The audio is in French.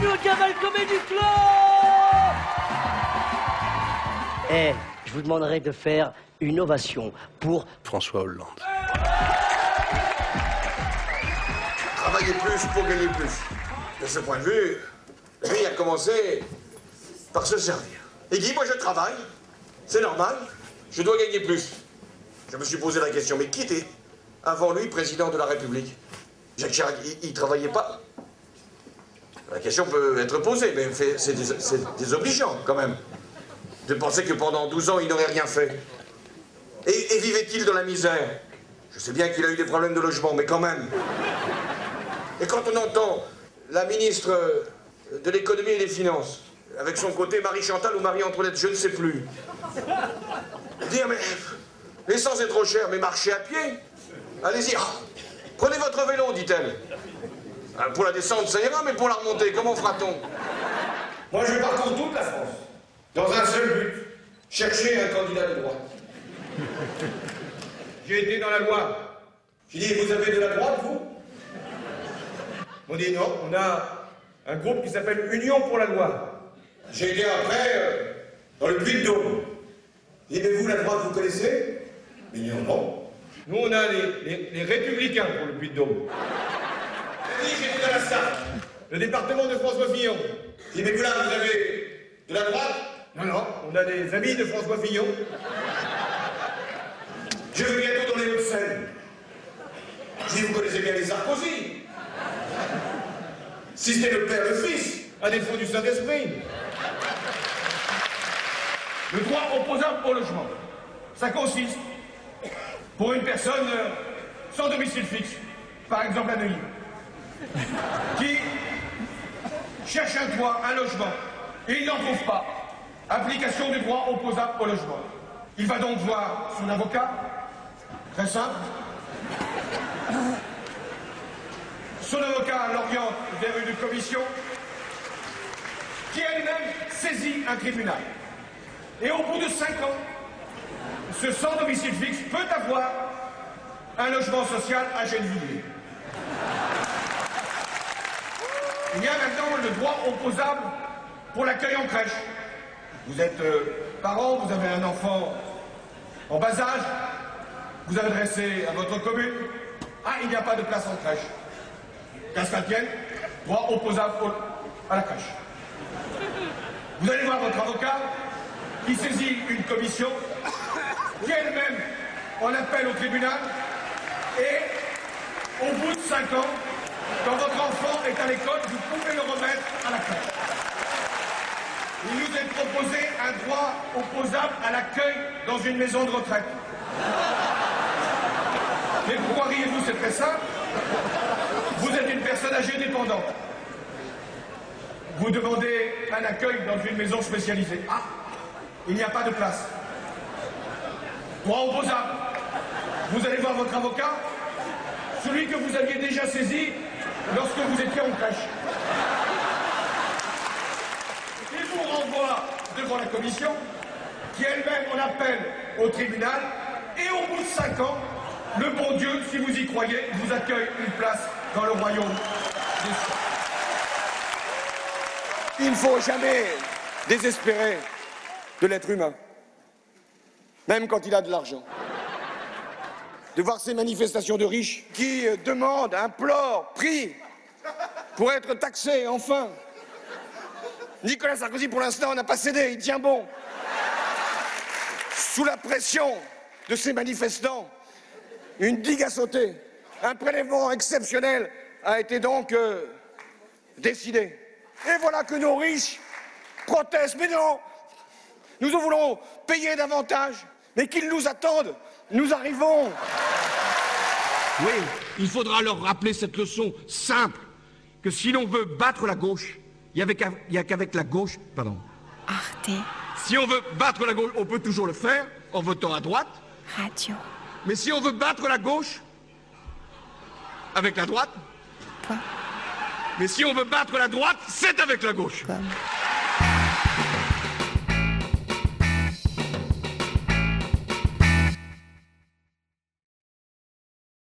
Club Eh, je vous demanderai de faire une ovation pour François Hollande. Travailler plus pour gagner plus. De ce point de vue, lui a commencé par se servir. Il dit, moi je travaille, c'est normal, je dois gagner plus. Je me suis posé la question, mais qui était avant lui président de la République? Jacques Chirac, il, il travaillait pas La question peut être posée, mais c'est dés- c'est désobligeant quand même. De penser que pendant 12 ans, il n'aurait rien fait. Et, vivait-il dans la misère? Je sais bien qu'il a eu des problèmes de logement, mais quand même. Et quand on entend la ministre de l'économie et des finances, avec son côté Marie-Chantal ou Marie-Antoinette, je ne sais plus, dire mais l'essence est trop chère, mais marchez à pied. Allez-y, Ah, prenez votre vélo, dit-elle. Ah, Pour la descente, ça ira, mais pour la remontée, comment fera-t-on? Moi, je parcours toute la France, dans un seul but, chercher un candidat de droite. J'ai été dans la Loire. J'ai dit, vous avez de la droite, vous? On dit non, on a un groupe qui s'appelle Union pour la Loire. J'ai été après euh, dans le Puy-de-Dôme. Et mais vous, la droite, vous connaissez? Mais non, non. Nous, on a les, les- les Républicains pour le Puy-de-Dôme. La Sarthe, le département de François Fillon. Dit, mais vous là, vous avez de la droite? Non, non, on a des amis de François Fillon. Je vais bientôt dans les Hauts-de-Seine. Si vous connaissez bien les Sarkozy, si c'était le père, le fils, à défaut du Saint-Esprit. Le droit opposable au logement. Ça consiste pour une personne euh, sans domicile fixe, par exemple à Neuilly, qui cherche un toit, un logement, et il n'en trouve pas. Application du droit opposable au logement. Il va donc voir son avocat, très simple. Son avocat l'oriente vers une commission qui elle-même saisit un tribunal. Et au bout de cinq ans, ce sans domicile fixe peut avoir un logement social à Gennevilliers. Il y a maintenant le droit opposable pour l'accueil en crèche. Vous êtes euh, parent, vous avez un enfant en bas âge, vous adressez à votre commune, ah, il n'y a pas de place en crèche. Qu'à ce qu'elle tienne, droit opposable à la crèche. Vous allez voir votre avocat qui saisit une commission qui elle-même en appelle au tribunal et au bout de cinq ans, quand votre enfant est à l'école, vous pouvez le remettre à la crèche. Il nous est proposé un droit opposable à l'accueil dans une maison de retraite. Mais pourquoi riez-vous C'est très simple. Vous êtes une personne âgée dépendante. Vous demandez un accueil dans une maison spécialisée. Ah, il n'y a pas de place. Droit opposable. Vous allez voir votre avocat, celui que vous aviez déjà saisi lorsque vous étiez en crèche. Il vous renvoie devant la commission, qui elle-même en appelle au tribunal, et au bout de cinq ans, le bon Dieu, si vous y croyez, vous accueille une place dans le royaume des cieux. Il ne faut jamais désespérer de l'être humain, même quand il a de l'argent. De voir ces manifestations de riches qui euh, demandent, implorent, prient pour être taxés, enfin. Nicolas Sarkozy, pour l'instant, n'a pas cédé, il tient bon. Sous la pression de ces manifestants, une digue a sauté. Un prélèvement exceptionnel a été donc euh, décidé. Et voilà que nos riches protestent. Mais non, nous voulons payer davantage, mais qu'ils nous attendent. Nous arrivons. Oui, il faudra leur rappeler cette leçon simple, que si l'on veut battre la gauche, il n'y a qu'avec la gauche, pardon. Arte Si on veut battre la gauche, on peut toujours le faire en votant à droite, Radio. mais si on veut battre la gauche, avec la droite, Point. mais si on veut battre la droite, c'est avec la gauche. Comme.